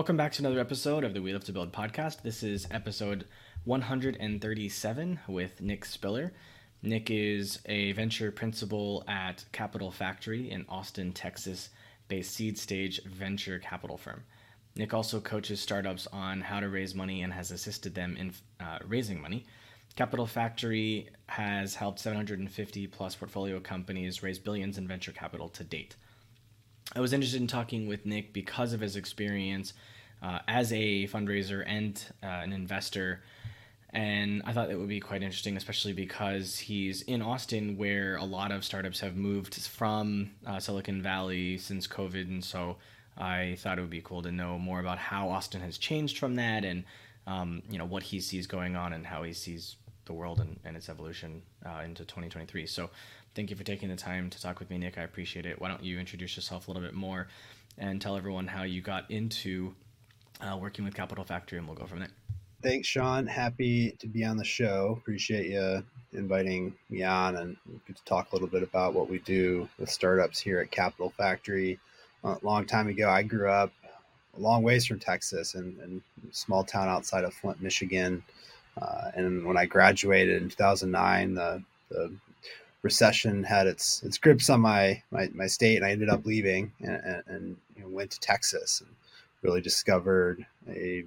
Welcome back to another episode of the We Live to Build podcast. This is episode 137 with Nick Spiller. Nick is a venture principal at Capital Factory in Austin, Texas, based seed stage venture capital firm. Nick also coaches startups on how to raise money and has assisted them in uh, raising money. Capital Factory has helped 750 plus portfolio companies raise billions in venture capital to date. I was interested in talking with Nick because of his experience uh, as a fundraiser and uh, an investor. And I thought it would be quite interesting, especially because he's in Austin, where a lot of startups have moved from uh, Silicon Valley since COVID. And so I thought it would be cool to know more about how Austin has changed from that and um, you know what he sees going on and how he sees the world and, and its evolution uh, into 2023. So thank you for taking the time to talk with me, Nick. I appreciate it. Why don't you introduce yourself a little bit more and tell everyone how you got into uh, working with Capital Factory, and we'll go from there. Thanks, Sean. Happy to be on the show. Appreciate you inviting me on and get to talk a little bit about what we do with startups here at Capital Factory. A long time ago, I grew up a long ways from Texas and, and small town outside of Flint, Michigan. Uh, and when I graduated in 2009, the, the recession had its its grips on my my, my state, and I ended up leaving and, and, you know, went to Texas and really discovered a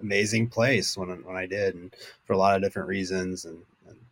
amazing place when when I did, and for a lot of different reasons. And,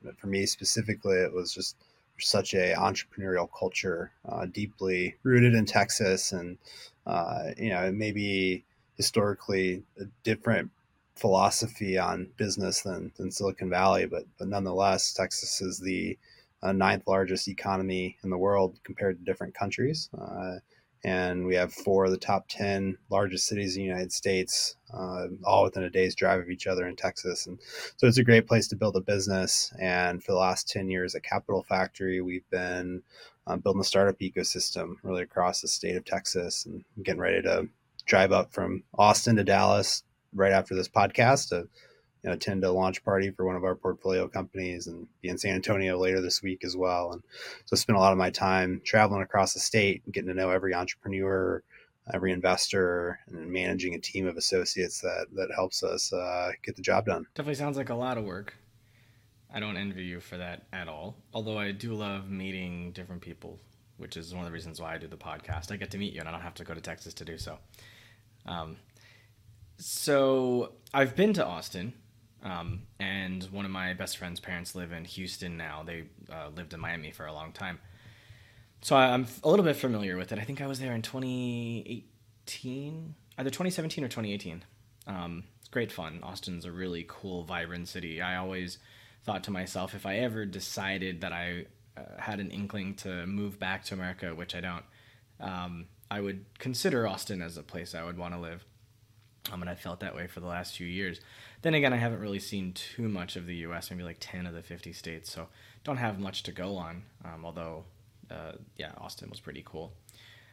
and for me specifically, it was just such a entrepreneurial culture, uh, deeply rooted in Texas, and uh, you know maybe historically a different philosophy on business than, than Silicon Valley, but but nonetheless, Texas is the uh, ninth largest economy in the world compared to different countries. Uh, and we have four of the top 10 largest cities in the United States, uh, all within a day's drive of each other in Texas. And so it's a great place to build a business. And for the last 10 years at Capital Factory, we've been uh, building a startup ecosystem really across the state of Texas and getting ready to drive up from Austin to Dallas right after this podcast to you know, attend a launch party for one of our portfolio companies and be in San Antonio later this week as well. And so I spent a lot of my time traveling across the state, getting to know every entrepreneur, every investor, and managing a team of associates that that helps us uh, get the job done. Definitely sounds like a lot of work. I don't envy you for that at all. Although I do love meeting different people, which is one of the reasons why I do the podcast. I get to meet you, and I don't have to go to Texas to do so. Um, so I've been to Austin um, and one of my best friend's parents live in Houston now. They uh, lived in Miami for a long time. So I, am a little bit familiar with it. I think I was there in 2018, either 2017 or 2018. Um, it's great fun. Austin's a really cool, vibrant city. I always thought to myself, if I ever decided that I uh, had an inkling to move back to America, which I don't, um, I would consider Austin as a place I would want to live. Um, and I felt that way for the last few years. Then again, I haven't really seen too much of the U.S. Maybe like ten of the fifty states, so don't have much to go on. Um, although, uh, yeah, Austin was pretty cool.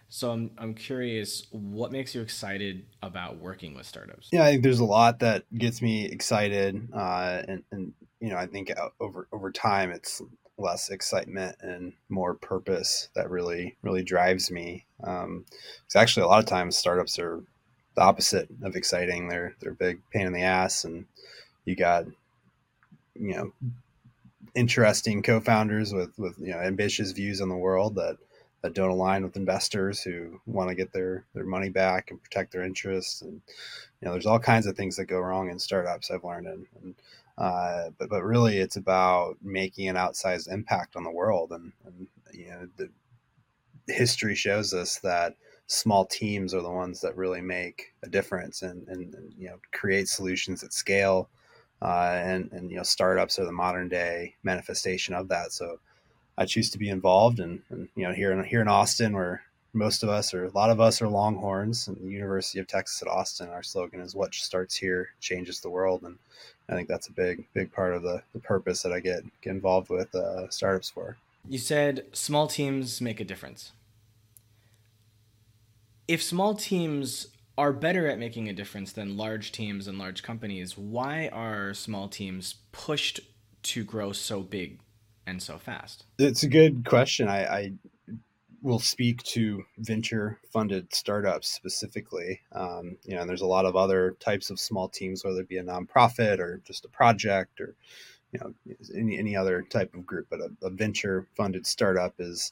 So I'm I'm curious, what makes you excited about working with startups? Yeah, I think there's a lot that gets me excited, uh, and and you know I think over over time it's less excitement and more purpose that really really drives me. Um, it's actually a lot of times startups are the opposite of exciting. They're they're big pain in the ass, and you got you know interesting co-founders with with you know ambitious views on the world that that don't align with investors who want to get their their money back and protect their interests. And you know there's all kinds of things that go wrong in startups I've learned. And, and uh, but but really it's about making an outsized impact on the world. And, and you know the history shows us that small teams are the ones that really make a difference and, and, and you know create solutions at scale uh, and and you know startups are the modern day manifestation of that. So I choose to be involved and, and you know here in here in Austin where most of us or a lot of us are Longhorns and the University of Texas at Austin our slogan is what starts here changes the world. And I think that's a big big part of the, the purpose that I get get involved with uh, startups for. You said small teams make a difference if small teams are better at making a difference than large teams and large companies, why are small teams pushed to grow so big and so fast? It's a good question. I, I will speak to venture funded startups specifically. Um, you know, and there's a lot of other types of small teams, whether it be a nonprofit or just a project or you know any, any other type of group. But a, a venture funded startup is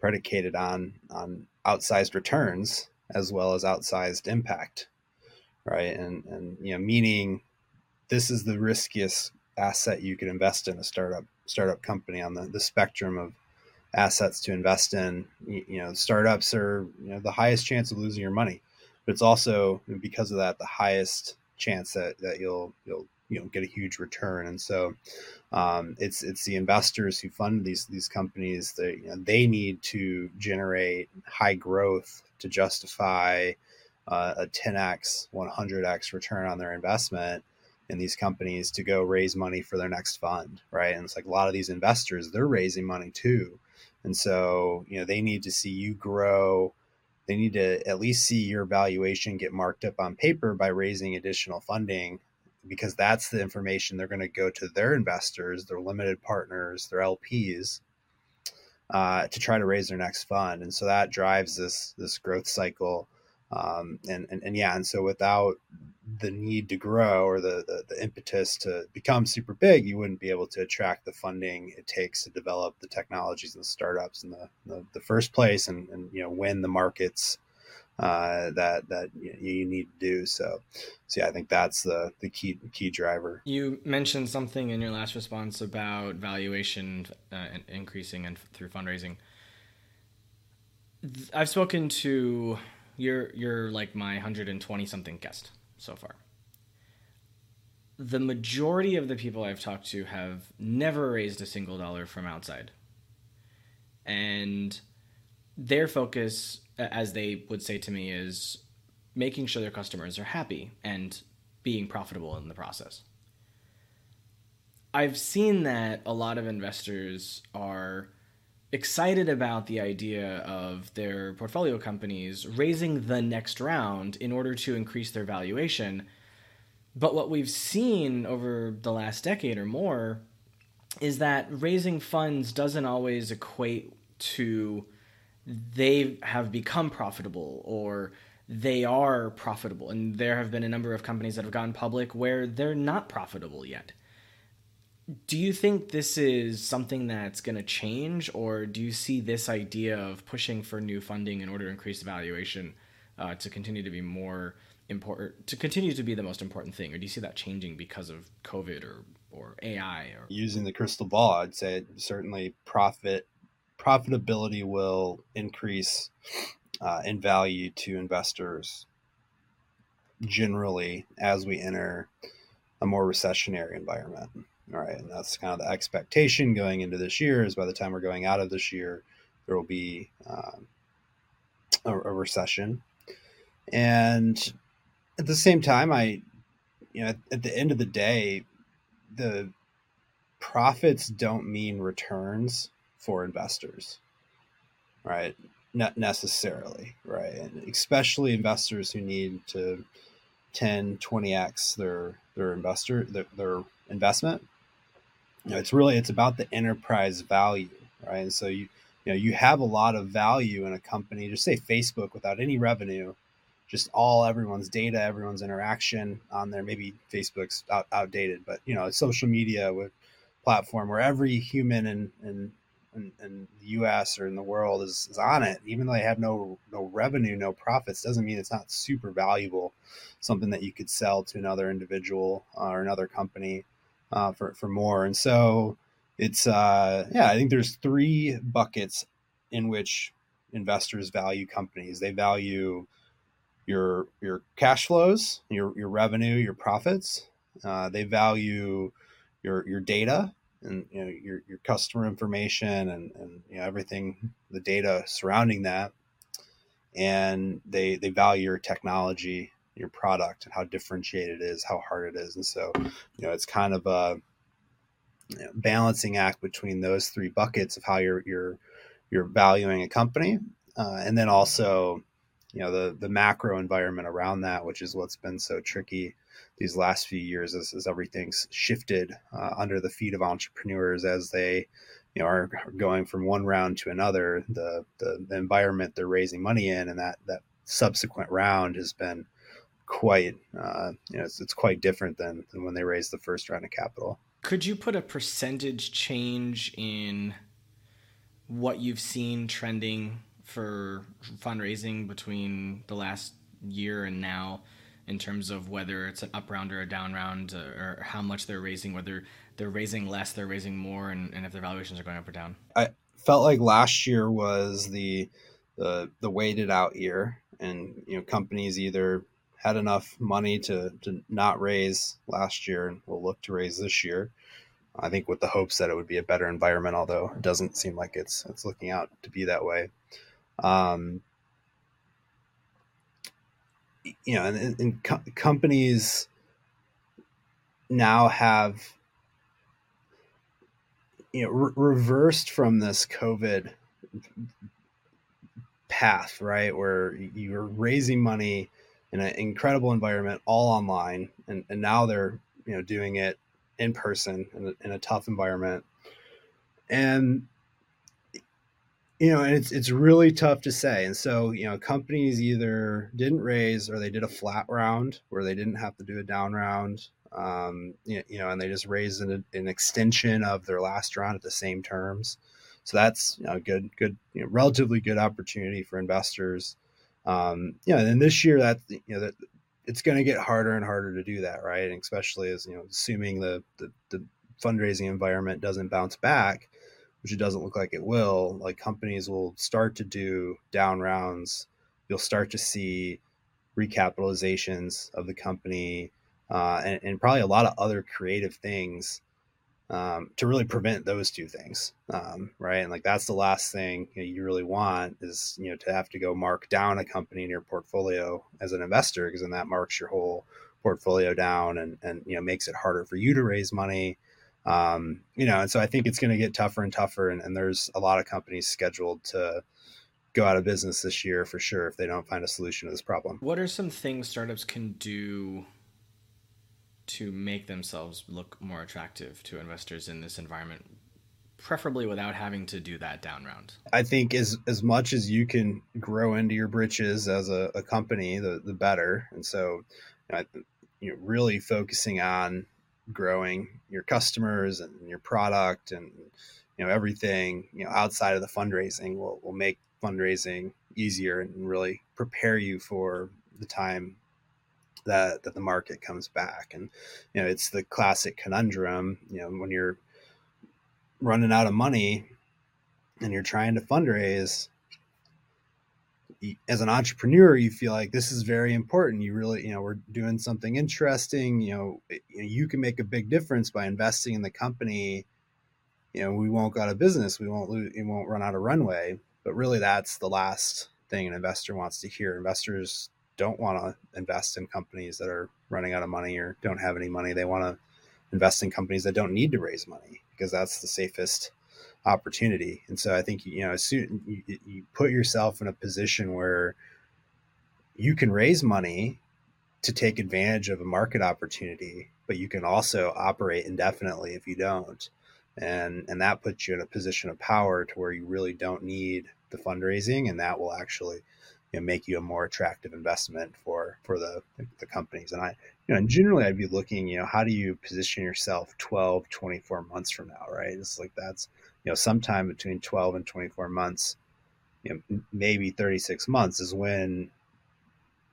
predicated on on outsized returns as well as outsized impact, right? And and you know, meaning this is the riskiest asset you could invest in a startup startup company on the, the spectrum of assets to invest in. You, you know, startups are you know the highest chance of losing your money, but it's also because of that the highest chance that, that you'll you'll you know get a huge return. And so um, it's it's the investors who fund these these companies that you know, they need to generate high growth to justify uh, a 10x, 100x return on their investment in these companies to go raise money for their next fund, right? And it's like a lot of these investors, they're raising money too. And so, you know, they need to see you grow. They need to at least see your valuation get marked up on paper by raising additional funding because that's the information they're going to go to their investors, their limited partners, their LPs uh, to try to raise their next fund. And so that drives this this growth cycle. Um, and, and, and yeah, and so without the need to grow or the, the, the impetus to become super big, you wouldn't be able to attract the funding it takes to develop the technologies and the startups in the, the, the first place and, and you know win the markets uh, that that you need to do. So, so yeah, I think that's the the key key driver. You mentioned something in your last response about valuation uh, increasing and through fundraising. I've spoken to you're you're like my 120 something guest so far. The majority of the people I've talked to have never raised a single dollar from outside. And their focus, as they would say to me, is making sure their customers are happy and being profitable in the process. I've seen that a lot of investors are excited about the idea of their portfolio companies raising the next round in order to increase their valuation. But what we've seen over the last decade or more is that raising funds doesn't always equate to they have become profitable or they are profitable. And there have been a number of companies that have gone public where they're not profitable yet do you think this is something that's going to change, or do you see this idea of pushing for new funding in order to increase the valuation uh, to continue to be more important, to continue to be the most important thing, or do you see that changing because of COVID or or AI? Or using the crystal ball, I'd say certainly profit profitability will increase uh, in value to investors generally as we enter a more recessionary environment. All right, and that's kind of the expectation going into this year. Is by the time we're going out of this year, there will be um, a, a recession, and at the same time, I, you know, at, at the end of the day, the profits don't mean returns for investors, right? Not necessarily, right? And especially investors who need to 10, 20x their their investor their, their investment you know, it's really it's about the enterprise value, right? And so you you know you have a lot of value in a company. Just say Facebook without any revenue, just all everyone's data, everyone's interaction on there. Maybe Facebook's out, outdated, but you know, social media with platform where every human and, in in, in, the U.S. or in the world is, is on it, even though they have no no revenue, no profits, doesn't mean it's not super valuable. Something that you could sell to another individual uh, or another company uh, for for more. And so it's uh, yeah, I think there's three buckets in which investors value companies. They value your your cash flows, your your revenue, your profits. Uh, they value your your data and you know your your customer information and and you know everything the data surrounding that. And they they value your technology your product and how differentiated it is, how hard it is. And so, you know, it's kind of a you know, balancing act between those three buckets of how you're you're you're valuing a company, uh, and then also, you know, the the macro environment around that, which is what's been so tricky these last few years as, as everything's shifted uh, under the feet of entrepreneurs as they you know are, going from one round to another, the, the the environment they're raising money in, and that that subsequent round has been quite uh, you know it's, it's quite different than, than when they raised the first round of capital. Could you put a percentage change in what you've seen trending for fundraising between the last year and now in terms of whether it's an up round or a down round uh, or how much they're raising, whether they're raising less, they're raising more, and, and if their valuations are going up or down? I felt like last year was the the the weighted out year, and you know companies either had enough money to to not raise last year and will look to raise this year. I think with the hopes that it would be a better environment, although it doesn't seem like it's it's looking out to be that way. Um, you know, and, and co- companies now have you know re- reversed from this COVID path, right, where you're raising money in an incredible environment, all online, and, and now they're you know doing it in person in a, in a tough environment, and you know, and it's it's really tough to say. And so, you know, companies either didn't raise or they did a flat round where they didn't have to do a down round. Um, you, know, and they just raised an, an extension of their last round at the same terms. So that's you know, good, good, you know, relatively good opportunity for investors. Um, you know, and this year that you know that it's going to get harder and harder to do that, right? And especially as you know, assuming the, the the fundraising environment doesn't bounce back, which it doesn't look like it will, like companies will start to do down rounds. You'll start to see recapitalizations of the company uh, and, and, probably a lot of other creative things um, to really prevent those two things, um, right? And like that's the last thing you, know, you, really want is you know to have to go mark down a company in your portfolio as an investor because then that marks your whole portfolio down and and you know makes it harder for you to raise money um, you know, and so I think it's going to get tougher and tougher. And, and, there's a lot of companies scheduled to go out of business this year for sure if they don't find a solution to this problem. What are some things startups can do to make themselves look more attractive to investors in this environment? Preferably without having to do that down round. I think as as much as you can grow into your britches as a, a company, the the better. And so, you know, you know, really focusing on growing your customers and your product and you know everything you know outside of the fundraising will, will make fundraising easier and really prepare you for the time that that the market comes back. And you know it's the classic conundrum you know when you're running out of money and you're trying to fundraise as an entrepreneur you feel like this is very important. You really you know we're doing something interesting you know you can make a big difference by investing in the company. You know we won't go out of business. We won't lose it won't run out of runway. But really that's the last thing an investor wants to hear. Investors don't want to invest in companies that are running out of money or don't have any money. They want to invest in companies that don't need to raise money because that's the safest opportunity. And so I think you know, as soon you, you put yourself in a position where you can raise money to take advantage of a market opportunity, but you can also operate indefinitely if you don't. And and that puts you in a position of power to where you really don't need the fundraising and that will actually you know, make you a more attractive investment for for the the companies and i you know and generally i'd be looking you know how do you position yourself 12 24 months from now right it's like that's you know, sometime between 12 and 24 months, you know, maybe 36 months is when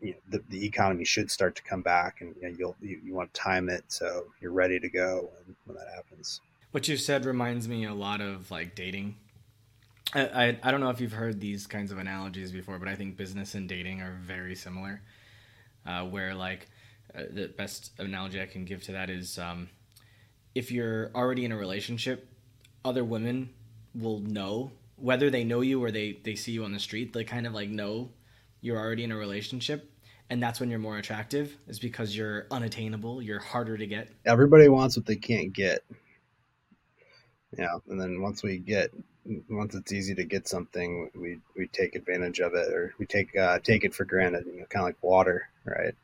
you know, the, the economy should start to come back and you know, you'll, you, you want to time it so you're ready to go when, when that happens. What you said reminds me a lot of like dating. I, I, I don't know if you've heard these kinds of analogies before, but I think business and dating are very similar. Uh, where like uh, the best analogy I can give to that is um, if you're already in a relationship other women will know whether they know you or they they see you on the street they kind of like know you're already in a relationship and that's when you're more attractive is because you're unattainable you're harder to get. Everybody wants what they can't get. Yeah and then once we get once it's easy to get something we we take advantage of it or we take uh, take it for granted you know kind of like water right?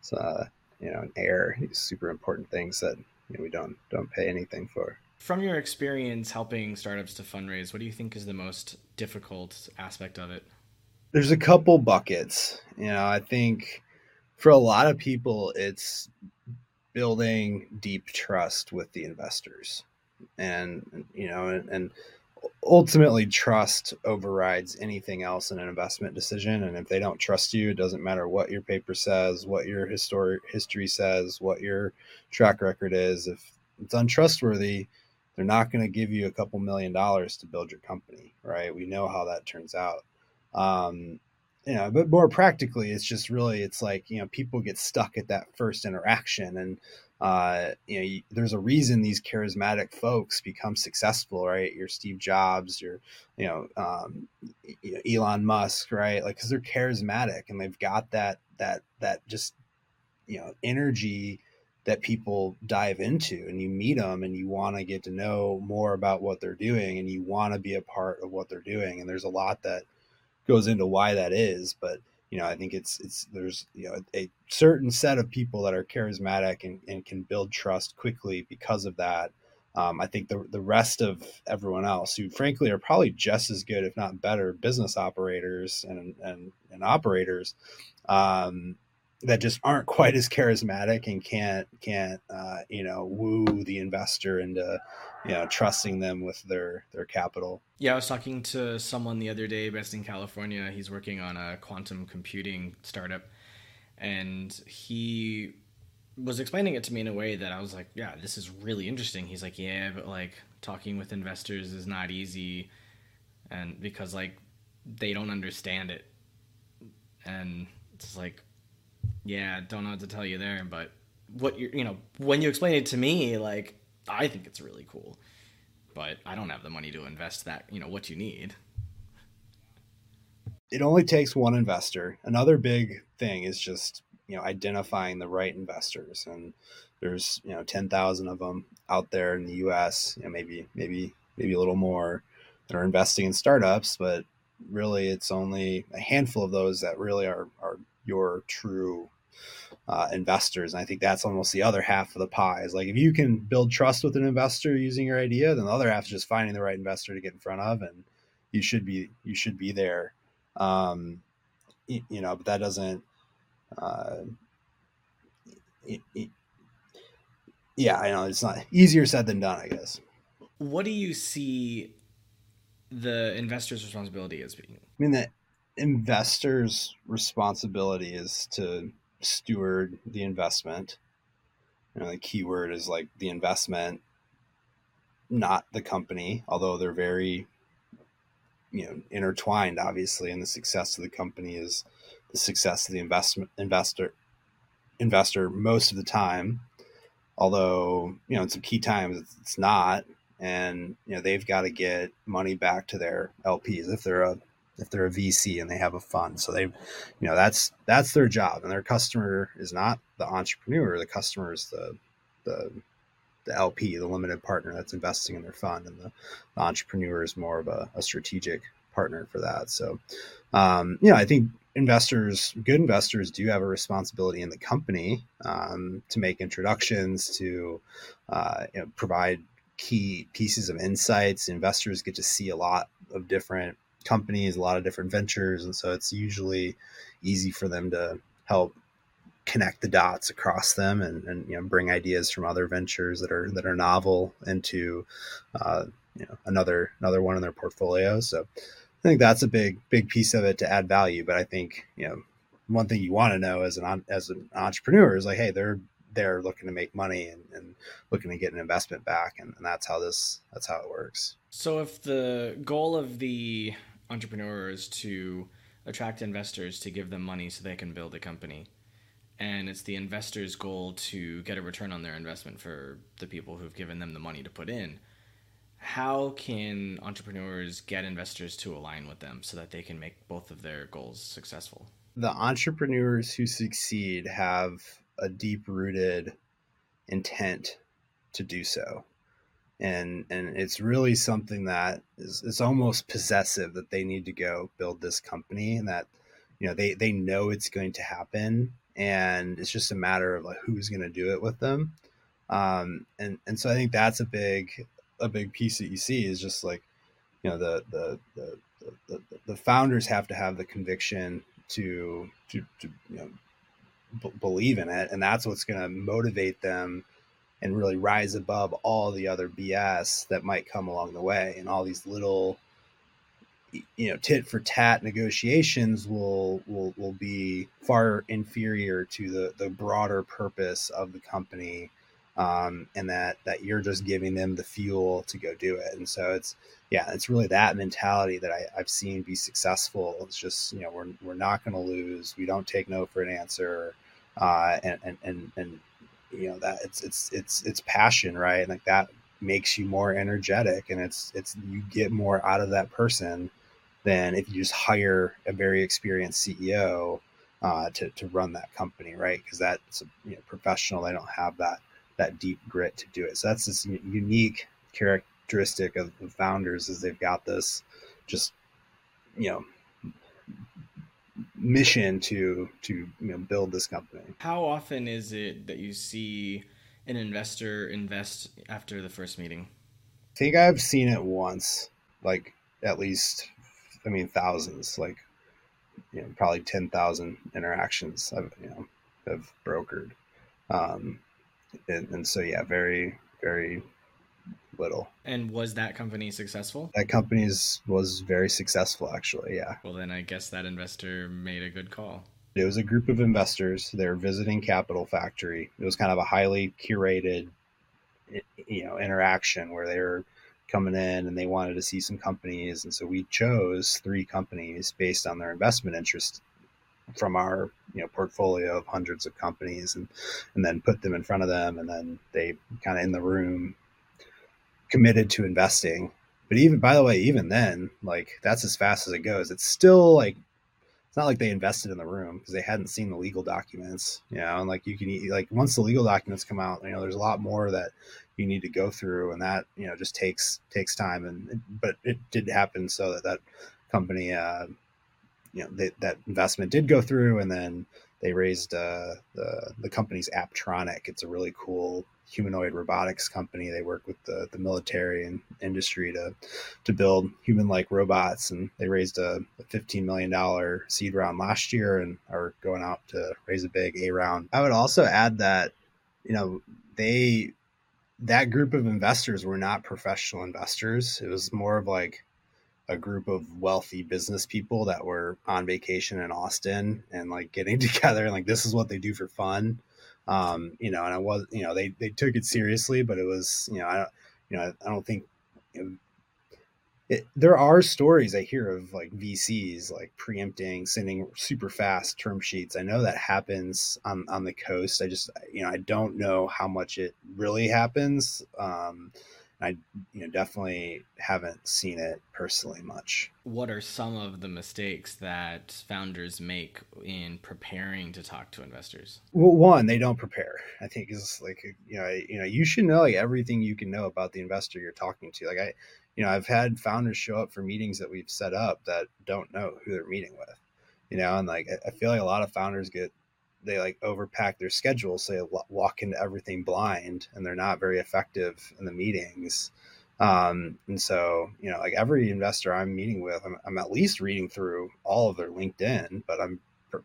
So uh, you know air super important things that you know, we don't don't pay anything for From your experience helping startups to fundraise, what do you think is the most difficult aspect of it? There's a couple buckets. You know, I think for a lot of people, it's building deep trust with the investors, and you know, and, and ultimately trust overrides anything else in an investment decision and if they don't trust you it doesn't matter what your paper says what your history history says what your track record is if it's untrustworthy they're not going to give you a couple million dollars to build your company right we know how that turns out um, you know but more practically it's just really it's like you know people get stuck at that first interaction and uh, you know, there's a reason these charismatic folks become successful, right? Your Steve Jobs, your, you know, um, you know Elon Musk, right? Like, because they're charismatic and they've got that that that just you know energy that people dive into, and you meet them and you want to get to know more about what they're doing, and you want to be a part of what they're doing. And there's a lot that goes into why that is, but you know, I think it's it's there's you know a, certain set of people that are charismatic and, and can build trust quickly because of that. Um, I think the the rest of everyone else, who frankly are probably just as good, if not better, business operators and and, and operators, um, that just aren't quite as charismatic and can't can't uh, you know woo the investor into you know trusting them with their their capital. Yeah, I was talking to someone the other day based in California. He's working on a quantum computing startup, and he was explaining it to me in a way that I was like, "Yeah, this is really interesting." He's like, "Yeah, but like talking with investors is not easy, and because like they don't understand it, and it's like." Yeah, don't know what to tell you there, but what you you know when you explain it to me, like I think it's really cool, but I don't have the money to invest that you know what you need. It only takes one investor. Another big thing is just you know identifying the right investors, and there's you know ten thousand of them out there in the U.S. You know, maybe maybe maybe a little more that are investing in startups, but really it's only a handful of those that really are are your true uh, investors. And I think that's almost the other half of the pie is like if you can build trust with an investor using your idea, then the other half is just finding the right investor to get in front of, and you should be you should be there. Um, you, you know, but that doesn't. Uh, it, it, yeah, I know it's not easier said than done. I guess. What do you see the investor's responsibility as being? I mean, the investor's responsibility is to steward the investment. You know, the key word is like the investment, not the company, although they're very, you know, intertwined, obviously, and the success of the company is the success of the investment investor investor most of the time. Although, you know, in some key times it's, not. And, you know, they've got to get money back to their LPs if they're a if they're a VC and they have a fund. So they, you know, that's that's their job, and their customer is not the entrepreneur. The customer is the the the LP, the limited partner that's investing in their fund, and the, the entrepreneur is more of a, a, strategic partner for that. So, um, you know, I think investors, good investors, do have a responsibility in the company um, to make introductions, to uh, you know, provide key pieces of insights. Investors get to see a lot of different companies, a lot of different ventures, and so it's usually easy for them to help connect the dots across them and, and you know bring ideas from other ventures that are that are novel into uh, you know another another one in their portfolio. So I think that's a big big piece of it to add value. But I think you know one thing you want to know as an as an entrepreneur is like, hey, they're they're looking to make money and, and looking to get an investment back, and, and that's how this that's how it works. So if the goal of the entrepreneurs to attract investors to give them money so they can build a company. And it's the investor's goal to get a return on their investment for the people who've given them the money to put in. How can entrepreneurs get investors to align with them so that they can make both of their goals successful? The entrepreneurs who succeed have a deep rooted intent to do so and and it's really something that is it's almost possessive that they need to go build this company and that you know they they know it's going to happen. And it's just a matter of like who's going to do it with them. Um and and so i think that's a big a big piece that you see is just like you know the the the the, the founders have to have the conviction to to, to you know b- believe in it. And that's what's going to motivate them and really rise above all the other bs that might come along the way. And all these little you know tit for tat negotiations will will will be far inferior to the the broader purpose of the company um, and that that you're just giving them the fuel to go do it. And so it's yeah it's really that mentality that I, i've seen be successful. It's just you know we're, we're not going to lose. We don't take no for an answer uh, and, and and and you know that it's it's it's it's passion right? And like that makes you more energetic and it's it's you get more out of that person than if you just hire a very experienced ceo uh, to, to run that company right? Because that's you know professional. They don't have that that deep grit to do it. So that's this unique characteristic of the founders is they've got this just you know mission to to you know build this company how often is it that you see an investor invest after the first meeting? I think I've seen it once, like at least, I mean, thousands, like, you know, probably 10,000 interactions I've, you know, have brokered. Um, and, and so, yeah, very, very little. And was that company successful? That company was very successful, actually. Yeah. Well, then I guess that investor made a good call. It was a group of investors. They were visiting Capital Factory. It was kind of a highly curated, you know, interaction where they were coming in and they wanted to see some companies, and so we chose three companies based on their investment interest from our you know portfolio of hundreds of companies, and and then put them in front of them, and then they kind of in the room committed to investing. But even by the way, even then, like that's as fast as it goes. It's still like it's not like they invested in the room because they hadn't seen the legal documents, you know, and like you can like once the legal documents come out, you know, there's a lot more that you need to go through, and that you know just takes takes time. And but it did happen so that that company, uh, you know, they, that investment did go through, and then they raised uh, the the company's Apptronik. It's a really cool humanoid robotics company. They work with the, the military and industry to to build human like robots, and they raised a, a fifteen million dollar seed round last year, and are going out to raise a big A round. I would also add that you know they that group of investors were not professional investors. It was more of like a group of wealthy business people that were on vacation in Austin and like getting together and like this is what they do for fun um, you know, and I was, you know, they, they took it seriously, but it was, you know, I don't, you know, I don't think you know, it, there are stories I hear of like VCs like preempting, sending super fast term sheets. I know that happens on, on the coast. I just, you know, I don't know how much it really happens. Um, I you know definitely haven't seen it personally much. What are some of the mistakes that founders make in preparing to talk to investors? Well, one, they don't prepare. I think is like you know you know you should know like everything you can know about the investor you're talking to. Like I, you know, I've had founders show up for meetings that we've set up that don't know who they're meeting with. You know, and like I feel like a lot of founders get they like overpack their schedule so they walk into everything blind and they're not very effective in the meetings. Um, and so you know like every investor i'm meeting with I'm, I'm at least reading through all of their linkedin but i'm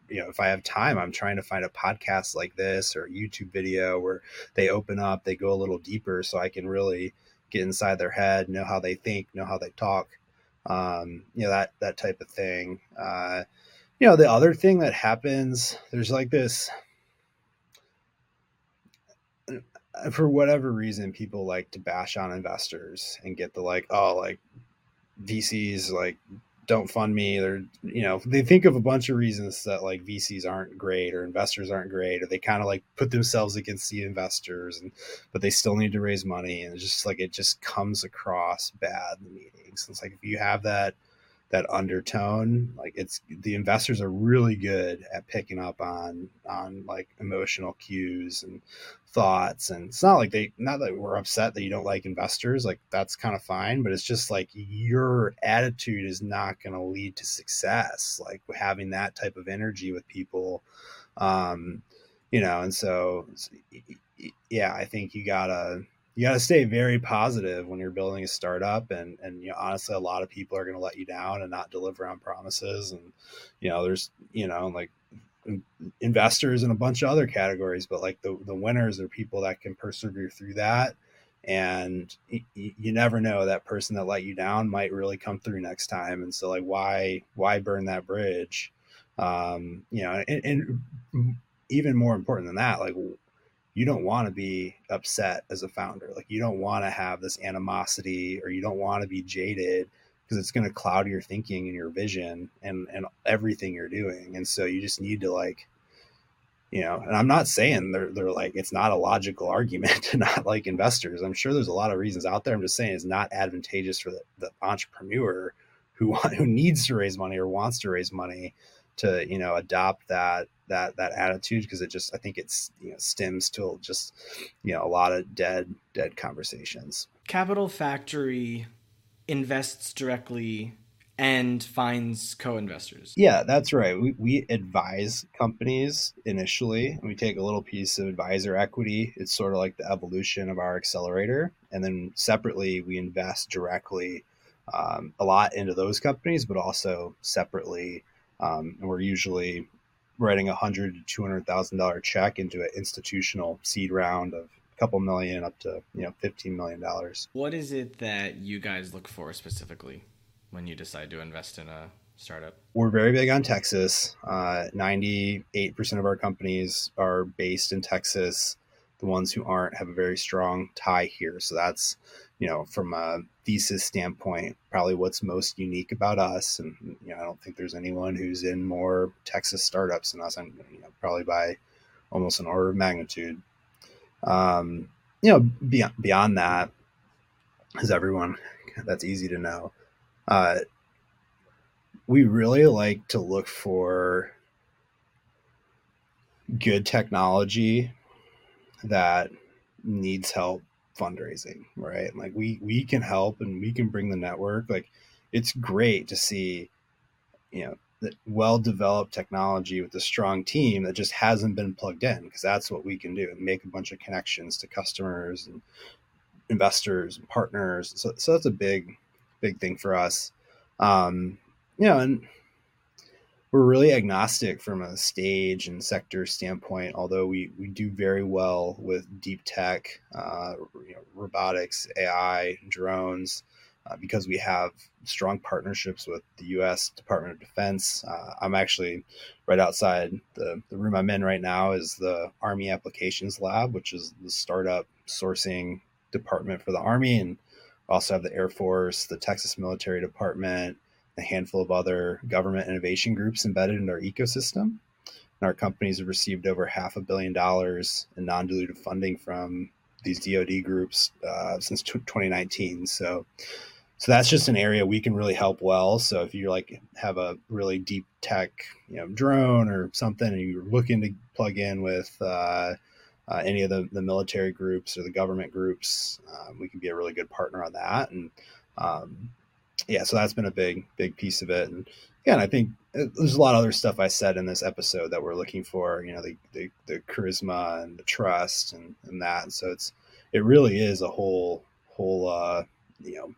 you know if i have time i'm trying to find a podcast like this or youtube video where they open up they go a little deeper so i can really get inside their head know how they think know how they talk. Um, you know that that type of thing. Uh, you know the other thing that happens there's like this uh, for whatever reason people like to bash on investors and get the like oh like vcs like don't fund me. Or you know they think of a bunch of reasons that like vcs aren't great or investors aren't great or they kind of like put themselves against the investors and but they still need to raise money and it's just like it just comes across bad in the meetings. It's like if you have that that undertone like it's the investors are really good at picking up on on like emotional cues and thoughts. And it's not like they not that we're upset that you don't like investors like that's kind of fine but it's just like your attitude is not going to lead to success like having that type of energy with people. Um you know and so yeah i think you gotta you got to stay very positive when you're building a startup and and you know honestly a lot of people are going to let you down and not deliver on promises and you know there's you know like investors in a bunch of other categories but like the the winners are people that can persevere through that and y- you never know that person that let you down might really come through next time and so like why why burn that bridge? Um you know and, and even more important than that like you don't want to be upset as a founder. Like you don't want to have this animosity or you don't want to be jaded because it's going to cloud your thinking and your vision and and everything you're doing. And so you just need to like you know, and I'm not saying they're they're like it's not a logical argument to not like investors. I'm sure there's a lot of reasons out there. I'm just saying it's not advantageous for the, the entrepreneur who who needs to raise money or wants to raise money to you know adopt that that that attitude because it just I think it's you know stems to just you know a lot of dead dead conversations. Capital Factory invests directly and finds co-investors. Yeah, that's right. We, we advise companies initially, we take a little piece of advisor equity. It's sort of like the evolution of our accelerator, and then separately we invest directly um, a lot into those companies, but also separately um, and we're usually writing a hundred to two hundred thousand dollar check into an institutional seed round of a couple million up to you know fifteen million dollars. What is it that you guys look for specifically when you decide to invest in a startup? We're very big on Texas. Uh, ninety-eight percent of our companies are based in Texas. The ones who aren't have a very strong tie here. So that's you know, from a thesis standpoint, probably what's most unique about us. And you know, I don't think there's anyone who's in more Texas startups than us. And you know, probably by almost an order of magnitude. Um, you know, beyond beyond that, as everyone, that's easy to know. Uh, we really like to look for good technology that needs help fundraising, right? Like we we can help and we can bring the network. Like it's great to see, you know, that well developed technology with a strong team that just hasn't been plugged in because that's what we can do and make a bunch of connections to customers and investors and partners. So so that's a big big thing for us. Um, you know, and we're really agnostic from a stage and sector standpoint, although we, we do very well with deep tech, uh, you know, robotics, AI, drones, uh, because we have strong partnerships with the U.S. Department of Defense. Uh, I'm actually right outside the, the room I'm in right now is the Army Applications Lab, which is the startup sourcing department for the Army, and also have the Air Force, the Texas Military Department, a handful of other government innovation groups embedded in our ecosystem. And our companies have received over half a billion dollars in non dilutive funding from these DoD groups uh, since t- 2019. So, so that's just an area we can really help well. So if you like have a really deep tech, you know, drone or something, and you're looking to plug in with uh, uh, any of the, the military groups or the government groups, um, we can be a really good partner on that. And um, yeah, so that's been a big, big piece of it. And again, I think uh, there's a lot of other stuff I said in this episode that we're looking for, you know, the, the, the charisma and the trust and, and that. And so it's, it really is a whole, whole, uh, you know,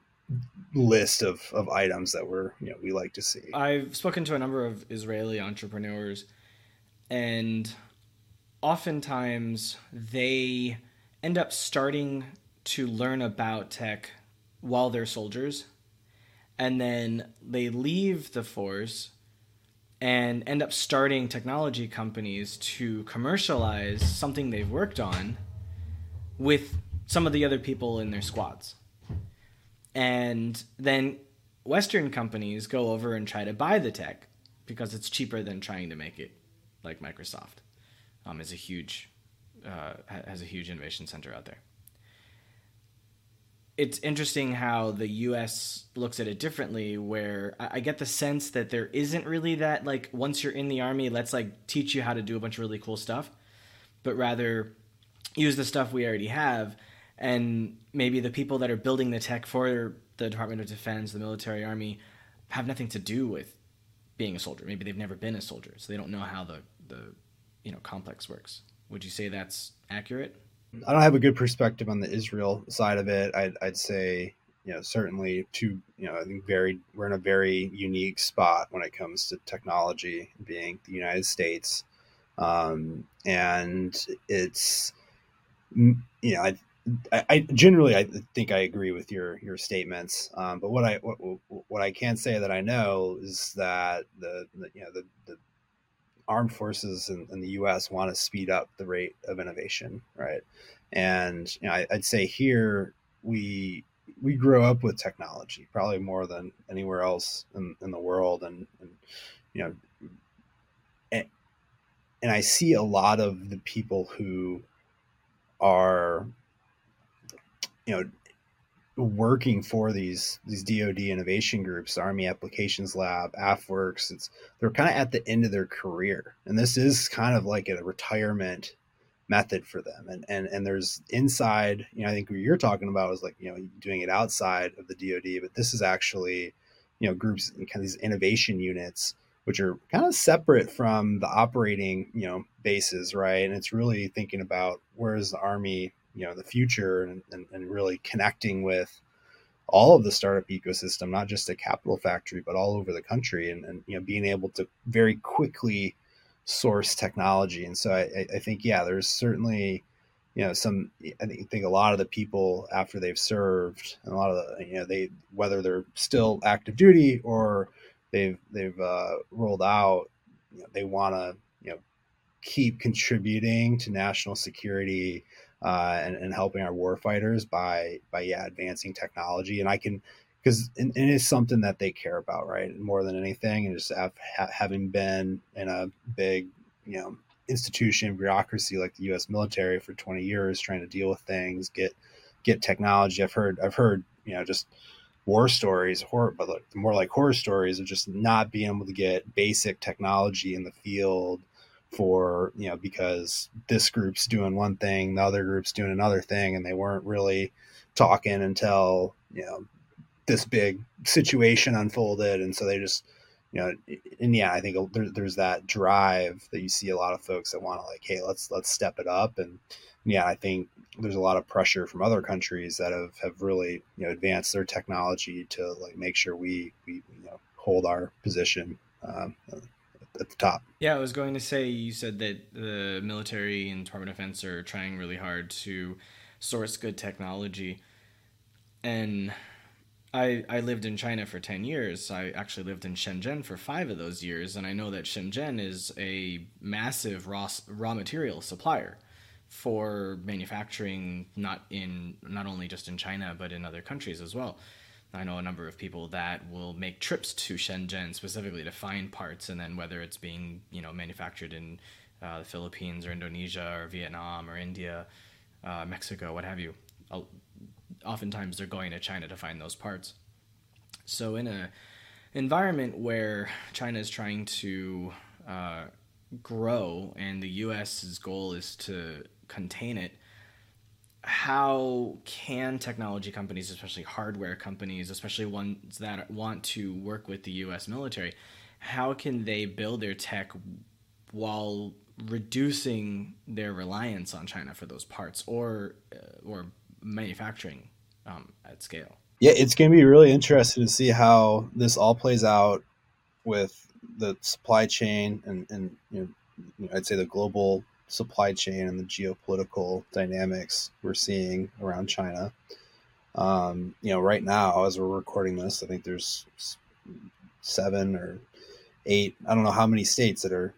list of, of items that we're, you know, we like to see. I've spoken to a number of Israeli entrepreneurs and oftentimes they end up starting to learn about tech while they're soldiers and then they leave the force and end up starting technology companies to commercialize something they've worked on with some of the other people in their squads. And then Western companies go over and try to buy the tech because it's cheaper than trying to make it like Microsoft. Um, is a huge uh, has a huge innovation center out there it's interesting how the U.S. looks at it differently. Where I, get the sense that there isn't really that like once you're in the army, let's like teach you how to do a bunch of really cool stuff, but rather use the stuff we already have, and maybe the people that are building the tech for the Department of Defense, the military, army, have nothing to do with being a soldier. Maybe they've never been a soldier, so they don't know how the the you know complex works. Would you say that's accurate? I don't have a good perspective on the Israel side of it. I'd, I'd say, you know, certainly two, you know, I think very, we're in a very unique spot when it comes to technology being the United States. Um, and it's, you know, I, I, generally I think I agree with your your statements. Um, but what I what, what I can say that I know is that the, the you know the, the armed forces in, in, the U.S. want to speed up the rate of innovation, right? And you know, I, would say here we we grow up with technology probably more than anywhere else in, in the world, and, and you know, and, and I see a lot of the people who are you know working for these these DoD innovation groups, Army Applications Lab, AFWERX. It's they're kind of at the end of their career, and this is kind of like a retirement method for them. And and and there's inside, you know, I think what you're talking about is like you know doing it outside of the DoD, but this is actually you know groups and kind of these innovation units which are kind of separate from the operating you know bases right and it's really thinking about where is the army you know the future and, and, and really connecting with all of the startup ecosystem, not just a capital factory, but all over the country, and, and you know being able to very quickly source technology. And so I, I think yeah, there's certainly you know some I think a lot of the people after they've served, and a lot of the you know they whether they're still active duty or they've they've uh, rolled out, you know, they want to you know keep contributing to national security uh, and, and, helping our warfighters by by yeah advancing technology. And i can because it is something that they care about right more than anything. And just have, ha, having been in a big you know institution bureaucracy like the us military for 20 years trying to deal with things get get technology. I've heard i've heard you know just war stories horror but more like horror stories of just not being able to get basic technology in the field for you know because this group's doing one thing the other group's doing another thing and they weren't really talking until you know this big situation unfolded. And so they just you know and yeah i think there, there's that drive that you see a lot of folks that want to like hey let's let's step it up. And yeah i think there's a lot of pressure from other countries that have have really you know advanced their technology to like make sure we we you know hold our position um, at the top. Yeah, I was going to say you said that the military and Department of Defense are trying really hard to source good technology, and I I lived in China for ten years. I actually lived in Shenzhen for five of those years, and I know that Shenzhen is a massive raw raw material supplier for manufacturing, not in not only just in China but in other countries as well. I know a number of people that will make trips to Shenzhen specifically to find parts, and then whether it's being you know manufactured in uh, the Philippines or Indonesia or Vietnam or India, uh, Mexico, what have you. Oftentimes they're going to China to find those parts. So in a environment where China is trying to uh, grow and the U.S.'s goal is to contain it, how can technology companies, especially hardware companies, especially ones that want to work with the U.S. military, how can they build their tech while reducing their reliance on China for those parts or uh, or manufacturing um, at scale? Yeah, it's going to be really interesting to see how this all plays out with the supply chain and and you know, I'd say the global supply chain and the geopolitical dynamics we're seeing around China. Um, you know, right now, as we're recording this, I think there's seven or eight, I don't know how many states that are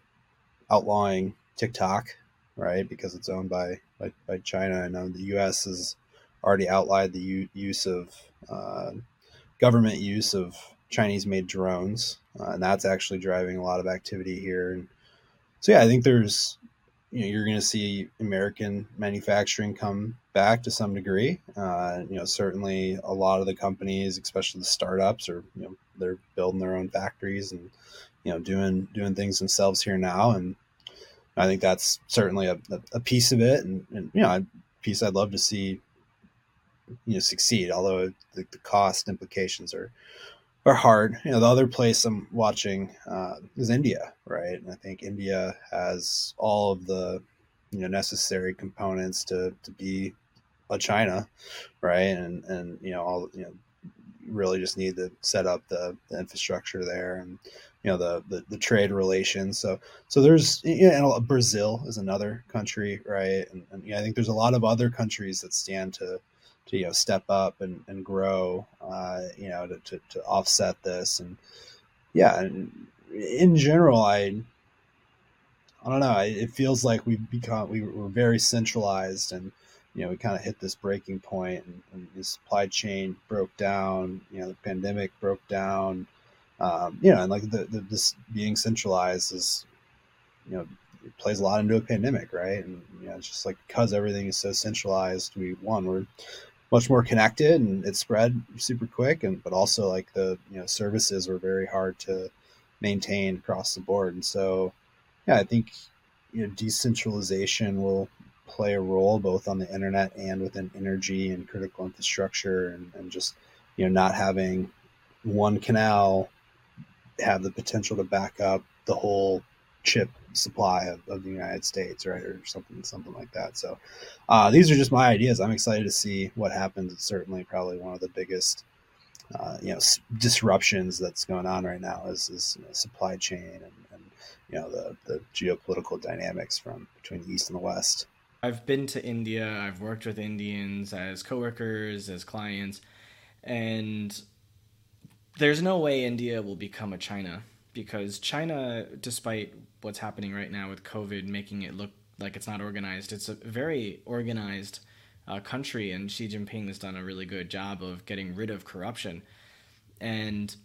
outlawing TikTok, right? Because it's owned by, by, by China. I know the U.S. has already outlawed the u- use of uh, government use of Chinese made drones. Uh, and that's actually driving a lot of activity here. And so, yeah, I think there's you know, you're going to see American manufacturing come back to some degree. Uh, you know, certainly a lot of the companies, especially the startups, are you know they're building their own factories and you know doing doing things themselves here now, and I think that's certainly a, a piece of it, and, and you know, a piece I'd love to see you know succeed. Although the, the cost implications are are hard. You know, the other place I'm watching uh, is India, right? And I think India has all of the you know necessary components to to be a China, right? And and you know all you know really just need to set up the, the infrastructure there and you know the, the, the trade relations. So so there's you know Brazil is another country, right? And, and yeah, I think there's a lot of other countries that stand to to you know step up and, and grow, uh, you know, to, to, to offset this and yeah, and in general, I I don't know. It feels like we've become we were very centralized and you know, we kind of hit this breaking point and, and, the supply chain broke down, you know, the pandemic broke down, um, you know, and like the, the, this being centralized is, you know, it plays a lot into a pandemic, right? And, you know, it's just like because everything is so centralized, we, one, we're much more connected and it spread super quick. And, but also like the, you know, services were very hard to maintain across the board. And so, yeah, I think, you know, decentralization will play a role both on the internet and within energy and critical infrastructure and, and just you know not having one canal have the potential to back up the whole chip supply of, of the United States, right, or something, something like that. So, uh, these are just my ideas. I'm excited to see what happens. It's certainly probably one of the biggest, uh, you know, s- disruptions that's going on right now is, is you know, supply chain and, and you know the the geopolitical dynamics from between the east and the west. I've been to India. I've worked with Indians as coworkers, as clients, and there's no way India will become a China because China, despite what's happening right now with COVID, making it look like it's not organized, it's a very organized uh, country, and Xi Jinping has done a really good job of getting rid of corruption. And,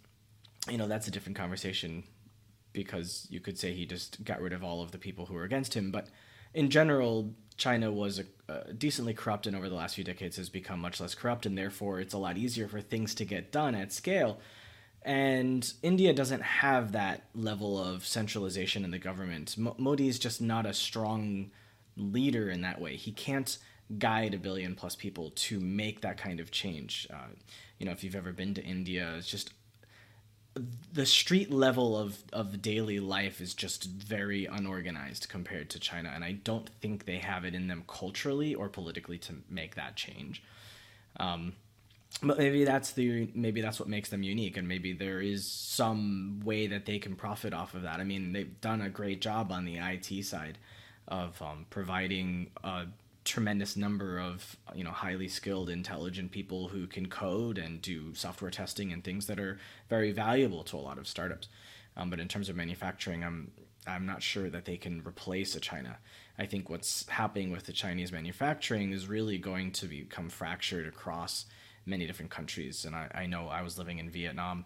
you know, that's a different conversation because you could say he just got rid of all of the people who were against him. But in general, China was a, uh, decently corrupt and over the last few decades has become much less corrupt, and therefore it's a lot easier for things to get done at scale. And India doesn't have that level of centralization in the government. Modi is just not a strong leader in that way. He can't guide a billion plus people to make that kind of change. Uh, you know, if you've ever been to India, it's just the street level of, of daily life is just very unorganized compared to China, and I don't think they have it in them culturally or politically to make that change. Um, but maybe that's the maybe that's what makes them unique, and maybe there is some way that they can profit off of that. I mean, they've done a great job on the IT side of um, providing a tremendous number of you know highly skilled intelligent people who can code and do software testing and things that are very valuable to a lot of startups um, but in terms of manufacturing i'm i'm not sure that they can replace a china i think what's happening with the chinese manufacturing is really going to become fractured across many different countries and i, I know i was living in vietnam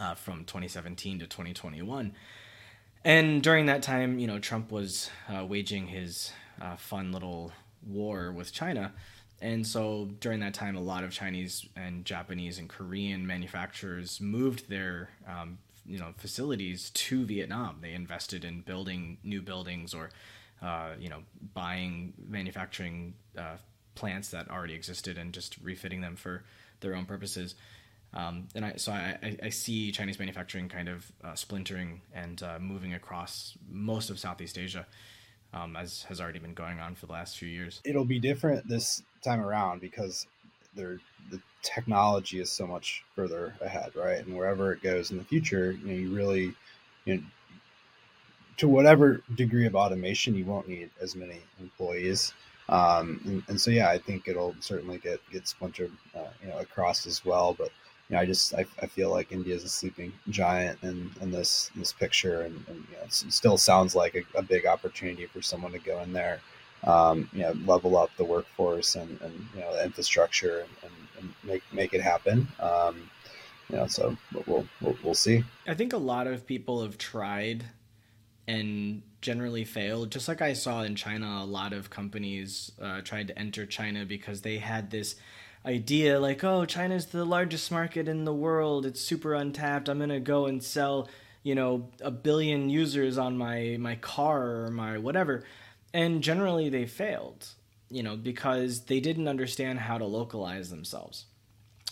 uh, from 2017 to 2021 and during that time you know trump was uh, waging his uh, fun little war with China. And so during that time, a lot of Chinese and Japanese and Korean manufacturers moved their um, you know facilities to Vietnam. They invested in building new buildings or uh, you know buying manufacturing uh, plants that already existed and just refitting them for their own purposes. Um, and I, so I, I, see Chinese manufacturing kind of uh, splintering and uh, moving across most of Southeast Asia um, as has already been going on for the last few years. It'll be different this time around because the technology is so much further ahead, right? And wherever it goes in the future, you know, you really, you know, to whatever degree of automation, you won't need as many employees. Um, and, and, so, yeah, I think it'll certainly get get splintered, uh, you know, across as well. But you know, I just I, I feel like India is a sleeping giant in, in this this picture, and, and you know, it still sounds like a, a, big opportunity for someone to go in there, um, you know, level up the workforce and, and you know the infrastructure and, and, and make make it happen. Um, you know, so we'll, we'll we'll see. I think a lot of people have tried and generally failed. Just like I saw in China, a lot of companies uh, tried to enter China because they had this idea like, oh, China's the largest market in the world. It's super untapped. I'm gonna go and sell, you know, a billion users on my my car or my whatever. And generally, they failed, you know, because they didn't understand how to localize themselves,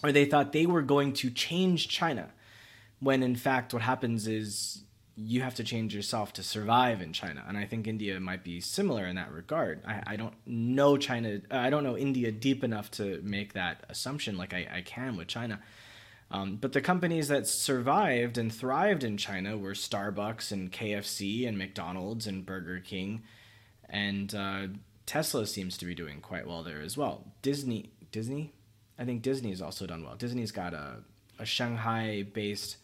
or they thought they were going to change China, when in fact, what happens is you have to change yourself to survive in China. And I think India might be similar in that regard. I, I don't know China, I don't know India deep enough to make that assumption like I, I can with China. Um, but the companies that survived and thrived in China were Starbucks and KFC and McDonald's and Burger King. And uh, Tesla seems to be doing quite well there as well. Disney, Disney? I think Disney's also done well. Disney's got a, a Shanghai based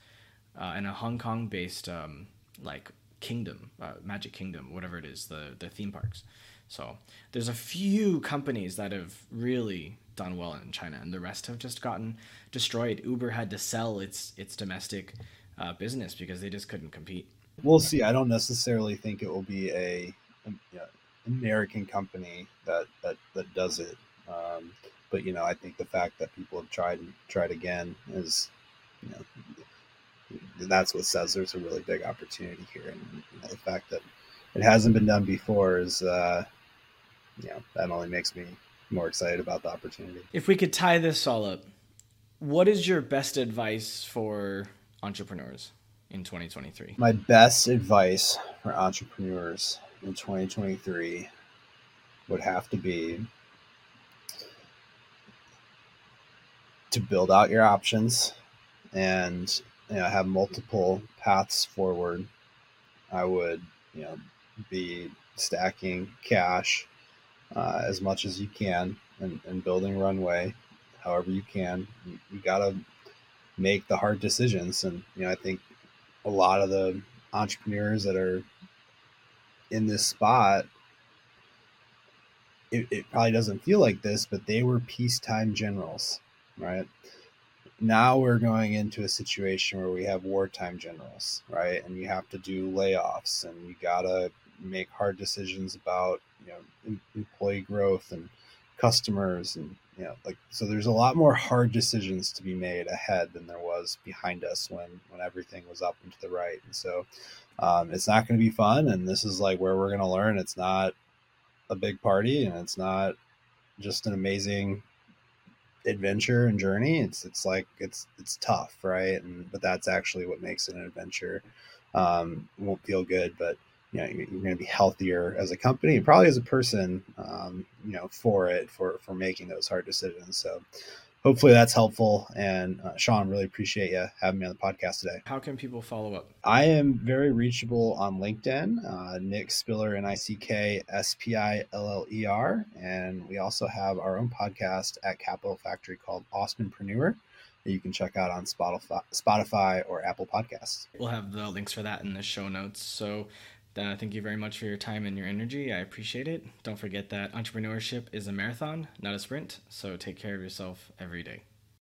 uh, and a Hong Kong based um, like kingdom, uh, Magic Kingdom, whatever it is, the, the theme parks. So there's a few companies that have really done well in China, and the rest have just gotten destroyed. Uber had to sell its its domestic uh, business because they just couldn't compete. We'll see. I don't necessarily think it will be a, a you know, American company that that that does it. Um, but you know, I think the fact that people have tried and tried again is, you know, that's what says there's a really big opportunity here, and you know, the fact that it hasn't been done before is, uh, you know, that only makes me more excited about the opportunity. If we could tie this all up, what is your best advice for entrepreneurs in 2023? My best advice for entrepreneurs in 2023 would have to be to build out your options and you know have multiple paths forward. I would you know be stacking cash uh, as much as you can and, and building runway however you can. You, you got to make the hard decisions. And, you know, I think a lot of the entrepreneurs that are in this spot, it, it probably doesn't feel like this, but they were peacetime generals, right? Now we're going into a situation where we have wartime generals, right? And you have to do layoffs and you got to make hard decisions about you know employee growth and customers and you know like so there's a lot more hard decisions to be made ahead than there was behind us when when everything was up and to the right and so um, it's not going to be fun and this is like where we're going to learn it's not a big party and it's not just an amazing adventure and journey it's it's like it's it's tough right? And but that's actually what makes it an adventure. Um, won't feel good but you know you're, going to be healthier as a company and probably as a person um, you know for it for for making those hard decisions. So hopefully that's helpful and uh, sean really appreciate you having me on the podcast today how can people follow up i am very reachable on linkedin uh, nick spiller n-i-c-k s-p-i-l-l-e-r and we also have our own podcast at capital factory called austinpreneur that you can check out on Spotify, Spotify or Apple Podcasts. We'll have the links for that in the show notes. So uh, thank you very much for your time and your energy. I appreciate it. Don't forget that entrepreneurship is a marathon, not a sprint. So take care of yourself every day.